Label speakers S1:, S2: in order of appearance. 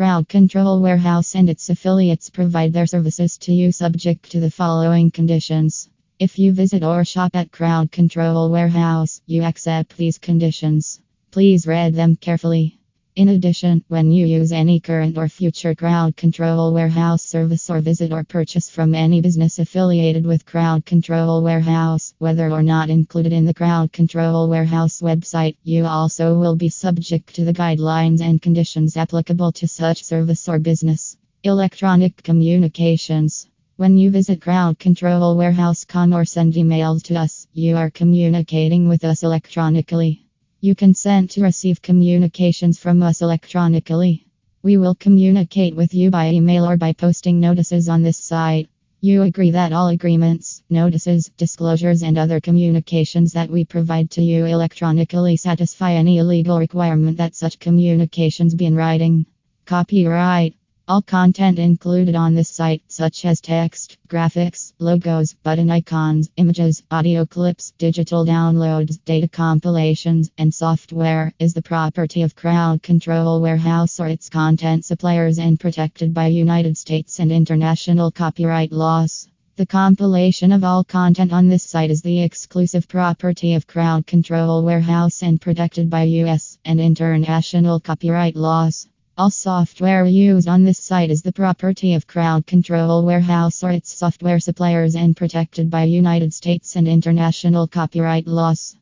S1: Crowd Control Warehouse and its affiliates provide their services to you subject to the following conditions. If you visit or shop at Crowd Control Warehouse, you accept these conditions. Please read them carefully. In addition, when you use any current or future Crowd Control Warehouse service or visit or purchase from any business affiliated with Crowd Control Warehouse, whether or not included in the Crowd Control Warehouse website, you also will be subject to the guidelines and conditions applicable to such service or business. Electronic communications. When you visit Crowd Control Warehouse.com or send emails to us, you are communicating with us electronically. You consent to receive communications from us electronically. We will communicate with you by email or by posting notices on this site. You agree that all agreements, notices, disclosures, and other communications that we provide to you electronically satisfy any legal requirement that such communications be in writing. Copyright all content included on this site, such as text, graphics, logos, button icons, images, audio clips, digital downloads, data compilations, and software, is the property of Crowd Control Warehouse or its content suppliers and protected by United States and international copyright laws. The compilation of all content on this site is the exclusive property of Crowd Control Warehouse and protected by US and international copyright laws. All software used on this site is the property of Crowd Control Warehouse or its software suppliers and protected by United States and international copyright laws.